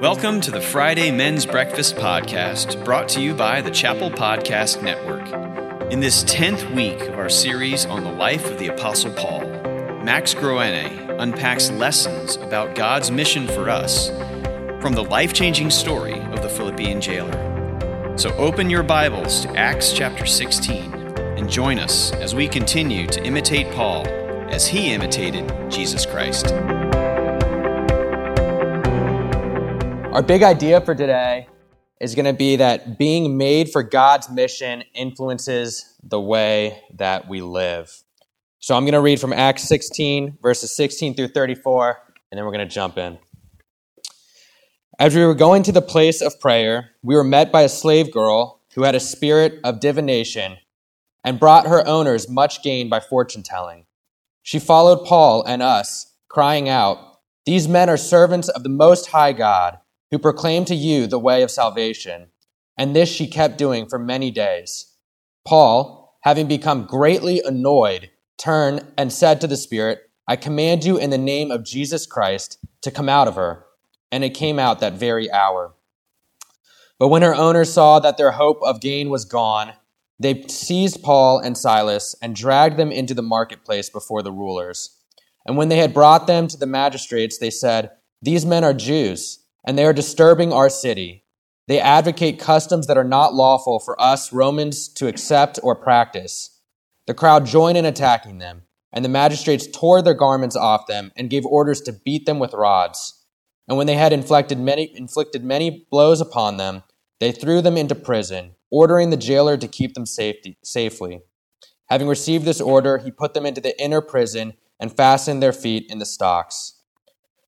Welcome to the Friday Men's Breakfast Podcast, brought to you by the Chapel Podcast Network. In this 10th week of our series on the life of the Apostle Paul, Max Groene unpacks lessons about God's mission for us from the life changing story of the Philippian jailer. So open your Bibles to Acts chapter 16 and join us as we continue to imitate Paul as he imitated Jesus Christ. Our big idea for today is going to be that being made for God's mission influences the way that we live. So I'm going to read from Acts 16, verses 16 through 34, and then we're going to jump in. As we were going to the place of prayer, we were met by a slave girl who had a spirit of divination and brought her owners much gain by fortune telling. She followed Paul and us, crying out, These men are servants of the Most High God who proclaimed to you the way of salvation. And this she kept doing for many days. Paul, having become greatly annoyed, turned and said to the Spirit, I command you in the name of Jesus Christ to come out of her. And it came out that very hour. But when her owners saw that their hope of gain was gone, they seized Paul and Silas and dragged them into the marketplace before the rulers. And when they had brought them to the magistrates, they said, These men are Jews and they are disturbing our city. They advocate customs that are not lawful for us Romans to accept or practice. The crowd joined in attacking them, and the magistrates tore their garments off them and gave orders to beat them with rods. And when they had inflicted many, inflicted many blows upon them, they threw them into prison, ordering the jailer to keep them safety, safely. Having received this order, he put them into the inner prison and fastened their feet in the stocks.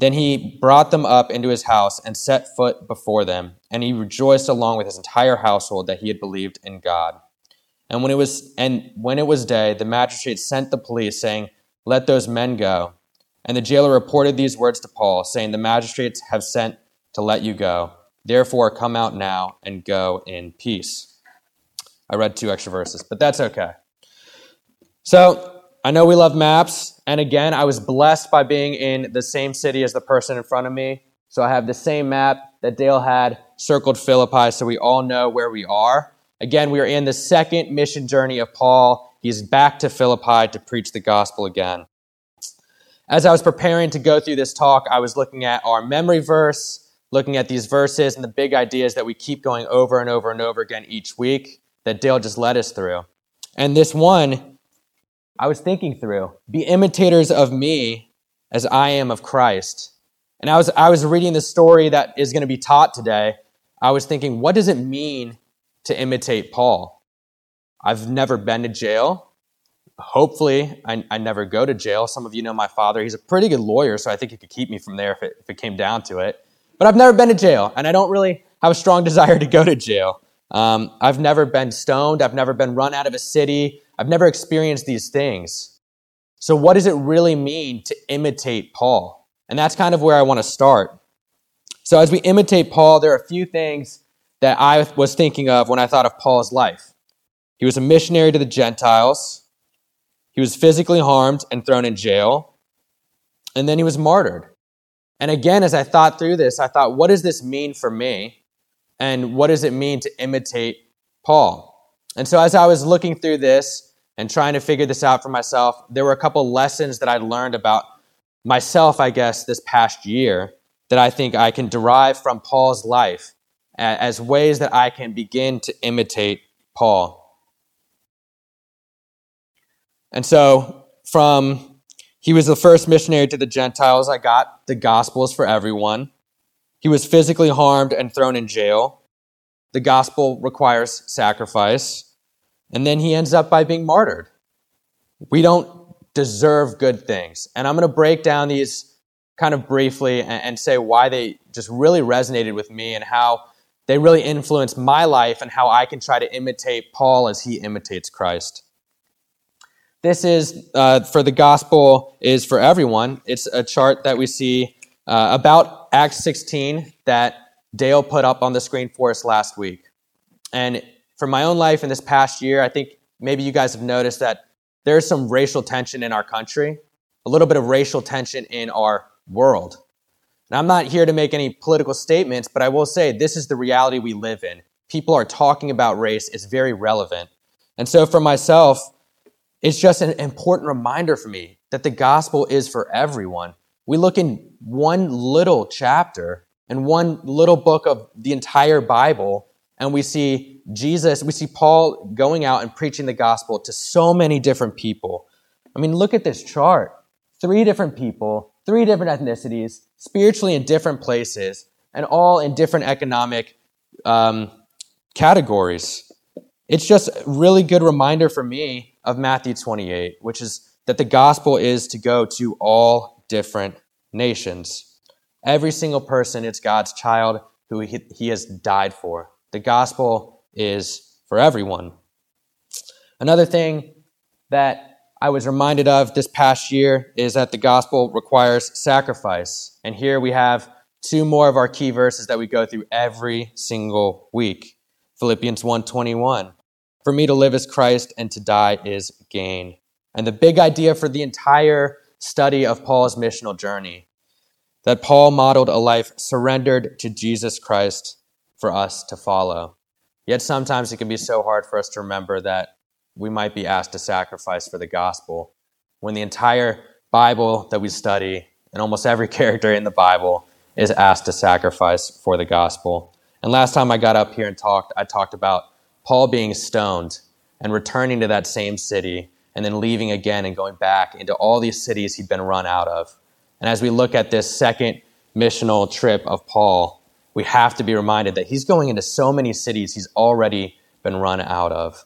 Then he brought them up into his house and set foot before them, and he rejoiced along with his entire household that he had believed in God. And when it was and when it was day, the magistrate sent the police, saying, Let those men go. And the jailer reported these words to Paul, saying, The magistrates have sent to let you go. Therefore, come out now and go in peace. I read two extra verses, but that's okay. So I know we love maps. And again, I was blessed by being in the same city as the person in front of me. So I have the same map that Dale had circled Philippi so we all know where we are. Again, we are in the second mission journey of Paul. He's back to Philippi to preach the gospel again. As I was preparing to go through this talk, I was looking at our memory verse, looking at these verses and the big ideas that we keep going over and over and over again each week that Dale just led us through. And this one I was thinking through. Be imitators of me as I am of Christ. And I was, I was reading the story that is going to be taught today. I was thinking, what does it mean to imitate Paul? I've never been to jail. Hopefully, I, I never go to jail. Some of you know my father. He's a pretty good lawyer, so I think he could keep me from there if it, if it came down to it. But I've never been to jail, and I don't really have a strong desire to go to jail. Um, I've never been stoned. I've never been run out of a city. I've never experienced these things. So, what does it really mean to imitate Paul? And that's kind of where I want to start. So, as we imitate Paul, there are a few things that I was thinking of when I thought of Paul's life. He was a missionary to the Gentiles, he was physically harmed and thrown in jail, and then he was martyred. And again, as I thought through this, I thought, what does this mean for me? And what does it mean to imitate Paul? And so, as I was looking through this, and trying to figure this out for myself, there were a couple lessons that I learned about myself, I guess, this past year. that I think I can derive from Paul's life as ways that I can begin to imitate Paul. And so, from he was the first missionary to the Gentiles, I got the Gospels for everyone. He was physically harmed and thrown in jail. The gospel requires sacrifice. And then he ends up by being martyred. We don't deserve good things. And I'm going to break down these kind of briefly and, and say why they just really resonated with me and how they really influenced my life and how I can try to imitate Paul as he imitates Christ. This is uh, for the gospel is for everyone. It's a chart that we see uh, about Acts 16 that Dale put up on the screen for us last week. And for my own life in this past year, I think maybe you guys have noticed that there's some racial tension in our country, a little bit of racial tension in our world. And I'm not here to make any political statements, but I will say this is the reality we live in. People are talking about race, it's very relevant. And so for myself, it's just an important reminder for me that the gospel is for everyone. We look in one little chapter and one little book of the entire Bible, and we see Jesus, we see Paul going out and preaching the gospel to so many different people. I mean, look at this chart three different people, three different ethnicities, spiritually in different places, and all in different economic um, categories. It's just a really good reminder for me of Matthew 28, which is that the gospel is to go to all different nations. Every single person is God's child who he, he has died for. The gospel is for everyone. Another thing that I was reminded of this past year is that the gospel requires sacrifice. And here we have two more of our key verses that we go through every single week. Philippians 1:21. For me to live is Christ and to die is gain. And the big idea for the entire study of Paul's missional journey that Paul modeled a life surrendered to Jesus Christ for us to follow. Yet sometimes it can be so hard for us to remember that we might be asked to sacrifice for the gospel when the entire Bible that we study and almost every character in the Bible is asked to sacrifice for the gospel. And last time I got up here and talked, I talked about Paul being stoned and returning to that same city and then leaving again and going back into all these cities he'd been run out of. And as we look at this second missional trip of Paul, we have to be reminded that he's going into so many cities he's already been run out of.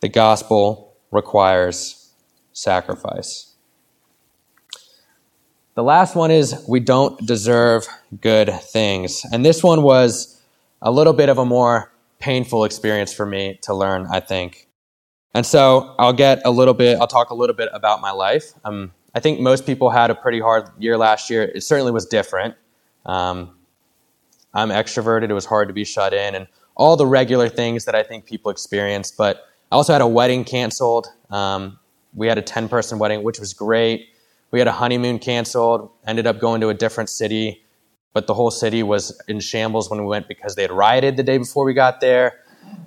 The gospel requires sacrifice. The last one is we don't deserve good things. And this one was a little bit of a more painful experience for me to learn, I think. And so I'll get a little bit, I'll talk a little bit about my life. Um, I think most people had a pretty hard year last year. It certainly was different. Um, I'm extroverted, it was hard to be shut in, and all the regular things that I think people experience. But I also had a wedding canceled. Um, we had a 10 person wedding, which was great. We had a honeymoon canceled, ended up going to a different city but the whole city was in shambles when we went because they had rioted the day before we got there.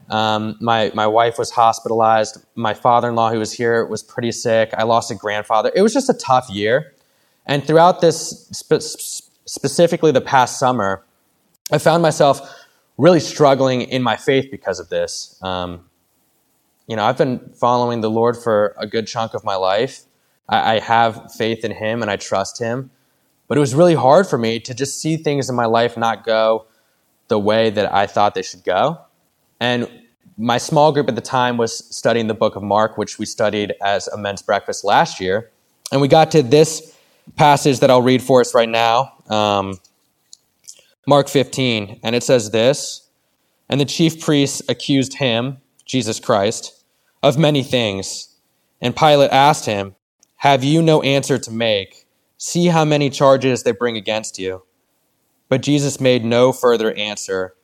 Um, my my wife was hospitalized. My father in law, who was here, was pretty sick. I lost a grandfather. It was just a tough year. And throughout this, spe- specifically the past summer, I found myself really struggling in my faith because of this. Um, you know, I've been following the Lord for a good chunk of my life. I, I have faith in Him and I trust Him. But it was really hard for me to just see things in my life not go the way that I thought they should go. And my small group at the time was studying the book of Mark, which we studied as a men's breakfast last year. And we got to this passage that I'll read for us right now um, Mark 15. And it says this And the chief priests accused him, Jesus Christ, of many things. And Pilate asked him, Have you no answer to make? See how many charges they bring against you. But Jesus made no further answer,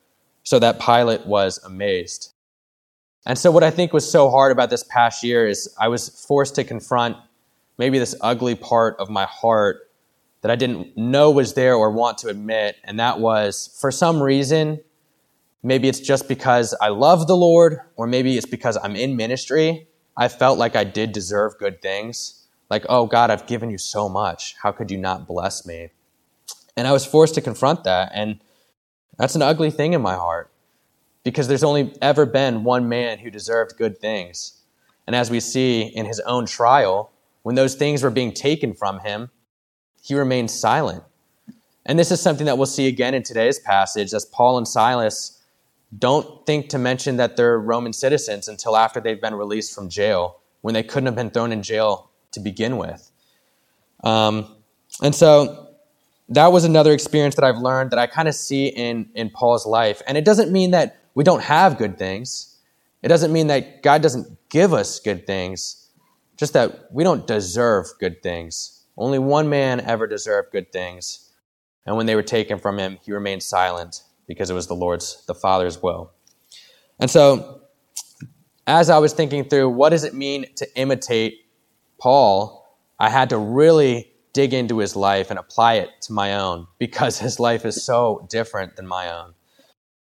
so that Pilate was amazed. And so, what I think was so hard about this past year is I was forced to confront maybe this ugly part of my heart that I didn't know was there or want to admit. And that was, for some reason, maybe it's just because I love the Lord, or maybe it's because I'm in ministry, I felt like I did deserve good things. Like, oh God, I've given you so much. How could you not bless me? And I was forced to confront that. And that's an ugly thing in my heart because there's only ever been one man who deserved good things. And as we see in his own trial, when those things were being taken from him, he remained silent. And this is something that we'll see again in today's passage as Paul and Silas don't think to mention that they're Roman citizens until after they've been released from jail, when they couldn't have been thrown in jail to begin with. Um, and so that was another experience that I've learned that I kind of see in, in Paul's life. And it doesn't mean that we don't have good things, it doesn't mean that God doesn't give us good things, just that we don't deserve good things. Only one man ever deserved good things. And when they were taken from him, he remained silent because it was the Lord's, the Father's will. And so, as I was thinking through what does it mean to imitate Paul, I had to really dig into his life and apply it to my own because his life is so different than my own.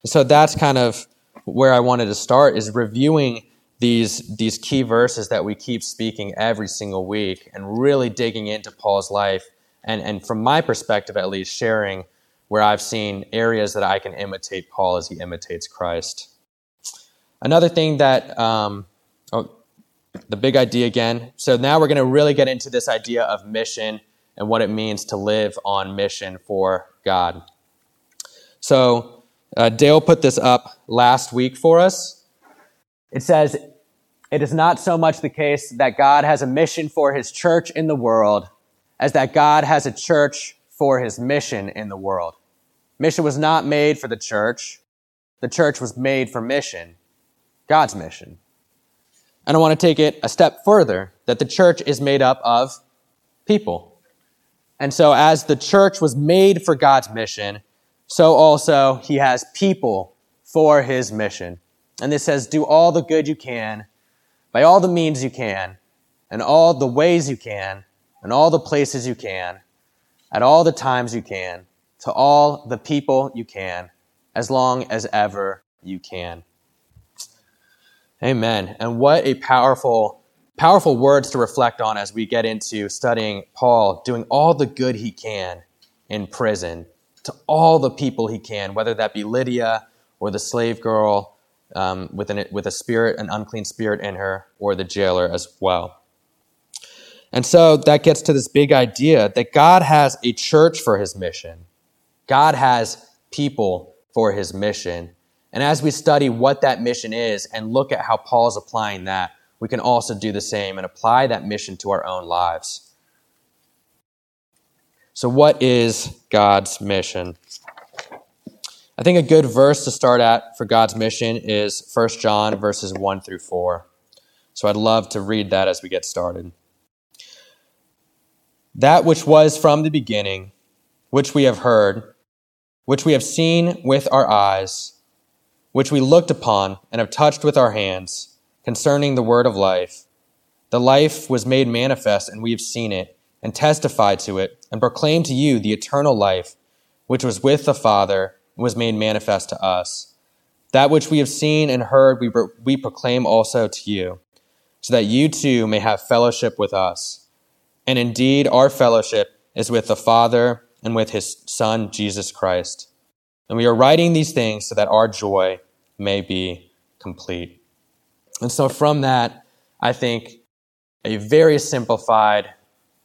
So that's kind of where I wanted to start is reviewing these these key verses that we keep speaking every single week and really digging into Paul's life and and from my perspective at least sharing where I've seen areas that I can imitate Paul as he imitates Christ. Another thing that um, oh, the big idea again. So now we're going to really get into this idea of mission and what it means to live on mission for God. So uh, Dale put this up last week for us. It says, It is not so much the case that God has a mission for his church in the world as that God has a church for his mission in the world. Mission was not made for the church, the church was made for mission, God's mission. And I want to take it a step further that the church is made up of people. And so, as the church was made for God's mission, so also he has people for his mission. And this says, do all the good you can, by all the means you can, and all the ways you can, and all the places you can, at all the times you can, to all the people you can, as long as ever you can. Amen. And what a powerful, powerful words to reflect on as we get into studying Paul doing all the good he can in prison to all the people he can, whether that be Lydia or the slave girl um, with, an, with a spirit, an unclean spirit in her, or the jailer as well. And so that gets to this big idea that God has a church for his mission. God has people for his mission. And as we study what that mission is and look at how Paul is applying that, we can also do the same and apply that mission to our own lives. So, what is God's mission? I think a good verse to start at for God's mission is 1 John verses 1 through 4. So, I'd love to read that as we get started. That which was from the beginning, which we have heard, which we have seen with our eyes, which we looked upon and have touched with our hands, concerning the word of life. The life was made manifest, and we have seen it and testified to it and proclaimed to you the eternal life which was with the Father was made manifest to us. That which we have seen and heard, we, pro- we proclaim also to you, so that you too may have fellowship with us. And indeed, our fellowship is with the Father and with his Son, Jesus Christ. And we are writing these things so that our joy may be complete. And so, from that, I think a very simplified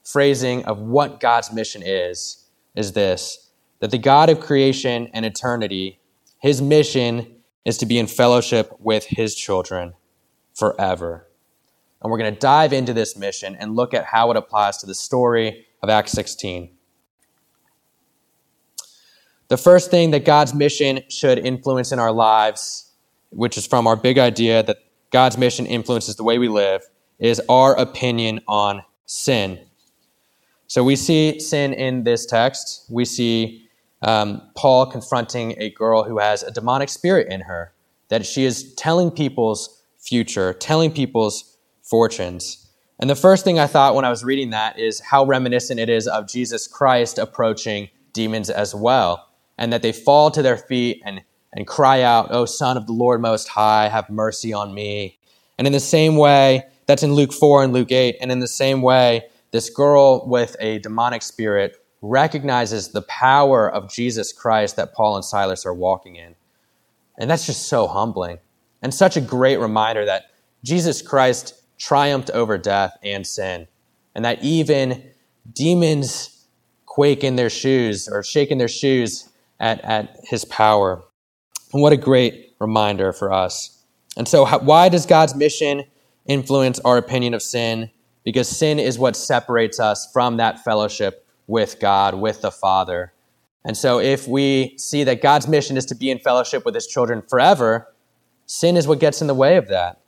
phrasing of what God's mission is is this that the God of creation and eternity, his mission is to be in fellowship with his children forever. And we're going to dive into this mission and look at how it applies to the story of Acts 16. The first thing that God's mission should influence in our lives, which is from our big idea that God's mission influences the way we live, is our opinion on sin. So we see sin in this text. We see um, Paul confronting a girl who has a demonic spirit in her, that she is telling people's future, telling people's fortunes. And the first thing I thought when I was reading that is how reminiscent it is of Jesus Christ approaching demons as well, and that they fall to their feet and, and cry out, O Son of the Lord Most High, have mercy on me. And in the same way, that's in Luke 4 and Luke 8, and in the same way, this girl with a demonic spirit recognizes the power of Jesus Christ that Paul and Silas are walking in. And that's just so humbling and such a great reminder that Jesus Christ triumphed over death and sin, and that even demons quake in their shoes or shake in their shoes at, at his power. And what a great reminder for us. And so, how, why does God's mission influence our opinion of sin? Because sin is what separates us from that fellowship with God, with the Father. And so, if we see that God's mission is to be in fellowship with his children forever, sin is what gets in the way of that.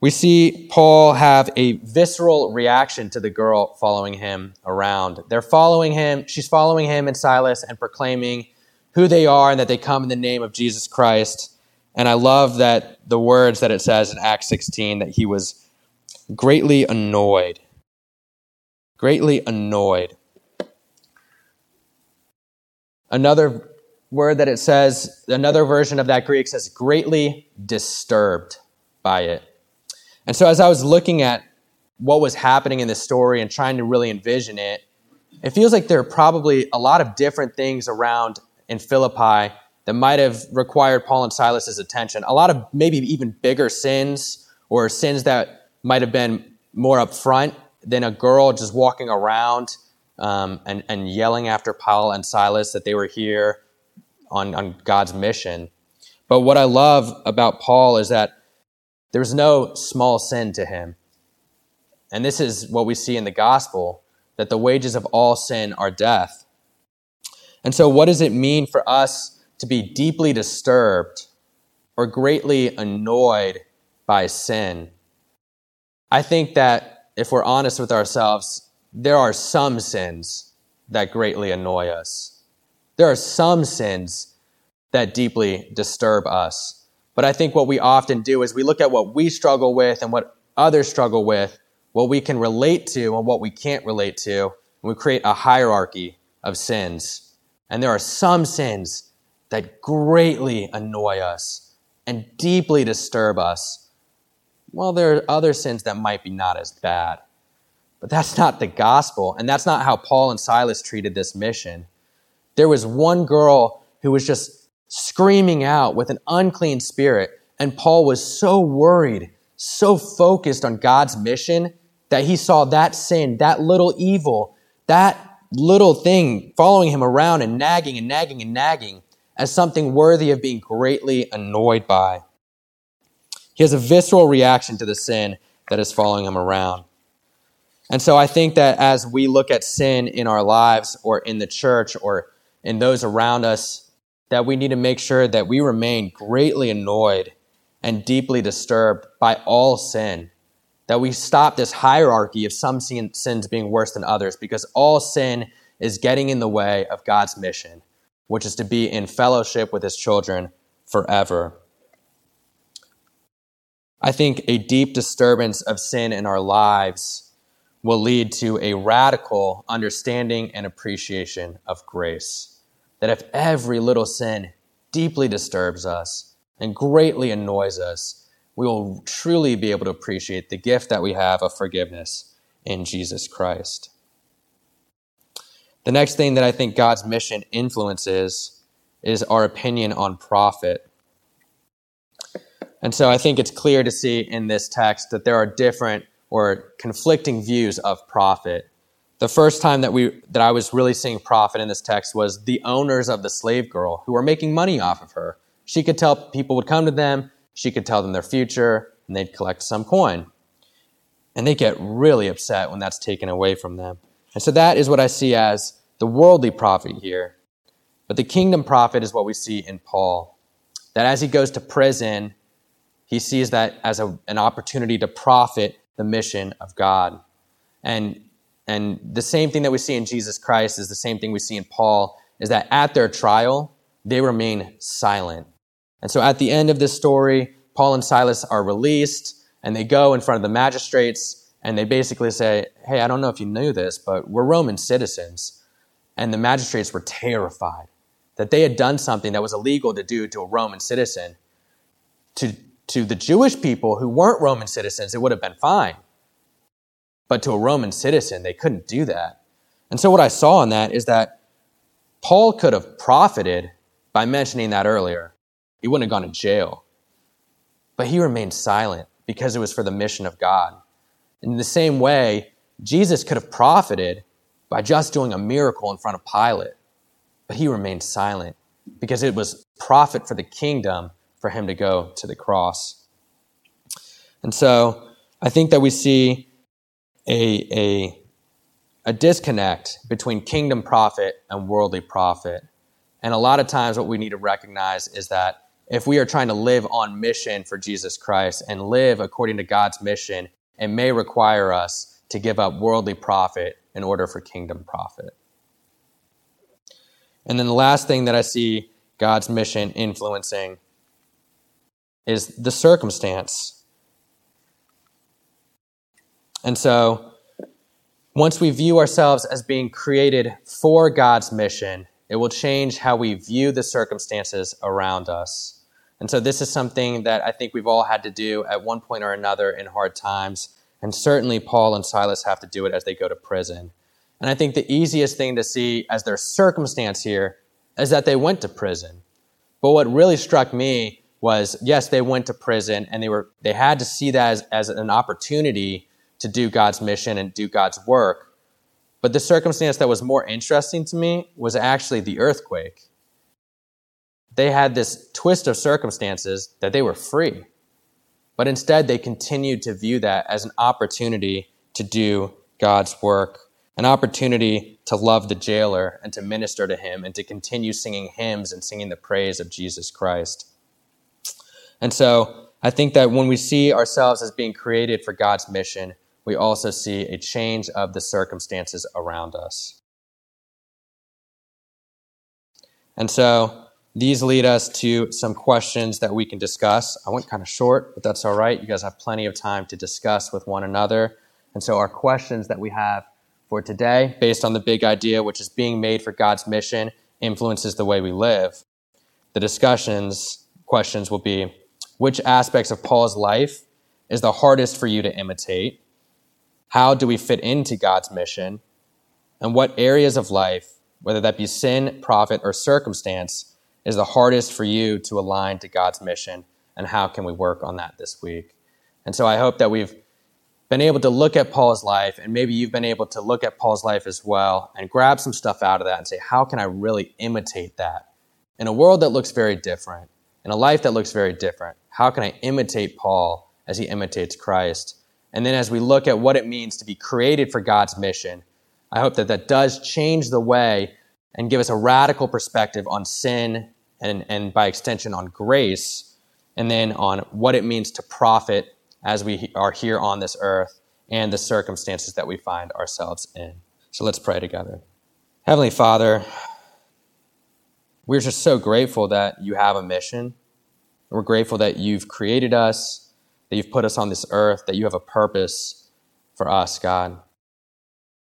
We see Paul have a visceral reaction to the girl following him around. They're following him, she's following him and Silas and proclaiming who they are and that they come in the name of Jesus Christ. And I love that the words that it says in Acts 16 that he was greatly annoyed. Greatly annoyed. Another word that it says, another version of that Greek says greatly disturbed by it. And so as I was looking at what was happening in this story and trying to really envision it, it feels like there are probably a lot of different things around in Philippi that might have required Paul and Silas's attention. A lot of maybe even bigger sins or sins that might have been more upfront than a girl just walking around um, and, and yelling after Paul and Silas that they were here on, on God's mission. But what I love about Paul is that there's no small sin to him. And this is what we see in the gospel that the wages of all sin are death. And so, what does it mean for us to be deeply disturbed or greatly annoyed by sin? I think that if we're honest with ourselves, there are some sins that greatly annoy us. There are some sins that deeply disturb us. But I think what we often do is we look at what we struggle with and what others struggle with, what we can relate to and what we can't relate to, and we create a hierarchy of sins. And there are some sins that greatly annoy us and deeply disturb us. Well, there are other sins that might be not as bad. But that's not the gospel, and that's not how Paul and Silas treated this mission. There was one girl who was just screaming out with an unclean spirit. And Paul was so worried, so focused on God's mission that he saw that sin, that little evil, that little thing following him around and nagging and nagging and nagging as something worthy of being greatly annoyed by. He has a visceral reaction to the sin that is following him around. And so I think that as we look at sin in our lives or in the church or in those around us, that we need to make sure that we remain greatly annoyed and deeply disturbed by all sin. That we stop this hierarchy of some sins being worse than others because all sin is getting in the way of God's mission, which is to be in fellowship with his children forever. I think a deep disturbance of sin in our lives will lead to a radical understanding and appreciation of grace that if every little sin deeply disturbs us and greatly annoys us, we will truly be able to appreciate the gift that we have of forgiveness in Jesus Christ. The next thing that I think God's mission influences is our opinion on profit. And so I think it's clear to see in this text that there are different or conflicting views of profit the first time that we that I was really seeing profit in this text was the owners of the slave girl who were making money off of her. She could tell people would come to them, she could tell them their future, and they'd collect some coin. And they get really upset when that's taken away from them. And so that is what I see as the worldly profit here. But the kingdom profit is what we see in Paul. That as he goes to prison, he sees that as a, an opportunity to profit the mission of God. And and the same thing that we see in Jesus Christ is the same thing we see in Paul is that at their trial, they remain silent. And so at the end of this story, Paul and Silas are released and they go in front of the magistrates and they basically say, Hey, I don't know if you knew this, but we're Roman citizens. And the magistrates were terrified that they had done something that was illegal to do to a Roman citizen. To, to the Jewish people who weren't Roman citizens, it would have been fine. But to a Roman citizen, they couldn't do that. And so, what I saw in that is that Paul could have profited by mentioning that earlier. He wouldn't have gone to jail. But he remained silent because it was for the mission of God. In the same way, Jesus could have profited by just doing a miracle in front of Pilate, but he remained silent because it was profit for the kingdom for him to go to the cross. And so I think that we see a, a, a disconnect between kingdom profit and worldly profit. And a lot of times, what we need to recognize is that if we are trying to live on mission for Jesus Christ and live according to God's mission, it may require us to give up worldly profit in order for kingdom profit. And then the last thing that I see God's mission influencing is the circumstance. And so, once we view ourselves as being created for God's mission, it will change how we view the circumstances around us. And so, this is something that I think we've all had to do at one point or another in hard times. And certainly, Paul and Silas have to do it as they go to prison. And I think the easiest thing to see as their circumstance here is that they went to prison. But what really struck me was yes, they went to prison and they were they had to see that as, as an opportunity to do God's mission and do God's work. But the circumstance that was more interesting to me was actually the earthquake. They had this twist of circumstances that they were free. But instead, they continued to view that as an opportunity to do God's work an opportunity to love the jailer and to minister to him and to continue singing hymns and singing the praise of Jesus Christ. And so I think that when we see ourselves as being created for God's mission, we also see a change of the circumstances around us. And so these lead us to some questions that we can discuss. I went kind of short, but that's all right. You guys have plenty of time to discuss with one another. And so our questions that we have for today, based on the big idea, which is being made for God's mission, influences the way we live. The discussions, questions will be which aspects of Paul's life is the hardest for you to imitate? How do we fit into God's mission? And what areas of life, whether that be sin, profit, or circumstance, is the hardest for you to align to God's mission? And how can we work on that this week? And so I hope that we've been able to look at Paul's life, and maybe you've been able to look at Paul's life as well and grab some stuff out of that and say, how can I really imitate that? In a world that looks very different, in a life that looks very different, how can I imitate Paul as he imitates Christ? And then as we look at what it means to be created for God's mission, I hope that that does change the way and give us a radical perspective on sin and, and by extension on grace, and then on what it means to profit as we are here on this earth and the circumstances that we find ourselves in. So let's pray together. Heavenly Father, we're just so grateful that you have a mission. We're grateful that you've created us, that you've put us on this earth, that you have a purpose for us, God.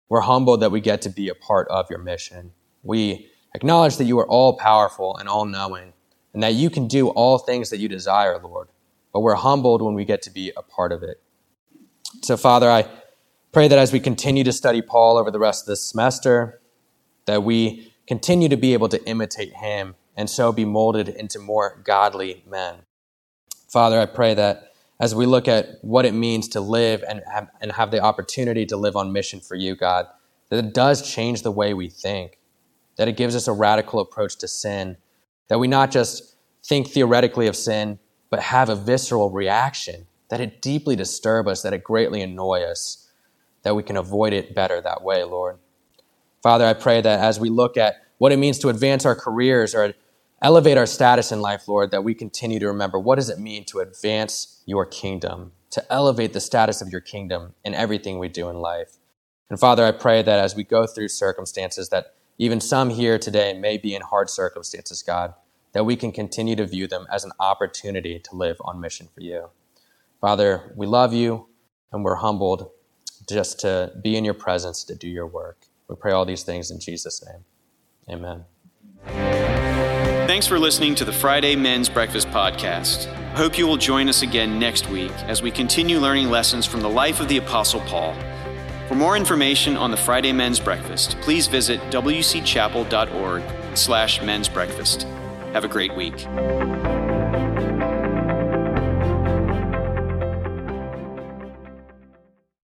We're humbled that we get to be a part of your mission. We acknowledge that you are all powerful and all knowing, and that you can do all things that you desire, Lord but we're humbled when we get to be a part of it. So, Father, I pray that as we continue to study Paul over the rest of this semester, that we continue to be able to imitate him and so be molded into more godly men. Father, I pray that as we look at what it means to live and have, and have the opportunity to live on mission for you, God, that it does change the way we think, that it gives us a radical approach to sin, that we not just think theoretically of sin, but have a visceral reaction, that it deeply disturb us, that it greatly annoy us, that we can avoid it better that way, Lord. Father, I pray that as we look at what it means to advance our careers or elevate our status in life, Lord, that we continue to remember what does it mean to advance your kingdom, to elevate the status of your kingdom in everything we do in life. And Father, I pray that as we go through circumstances that even some here today may be in hard circumstances, God, that we can continue to view them as an opportunity to live on mission for you. Father, we love you and we're humbled just to be in your presence to do your work. We pray all these things in Jesus' name. Amen. Thanks for listening to the Friday Men's Breakfast Podcast. I hope you will join us again next week as we continue learning lessons from the life of the Apostle Paul. For more information on the Friday Men's Breakfast, please visit wcchapel.org slash men's breakfast. Have a great week.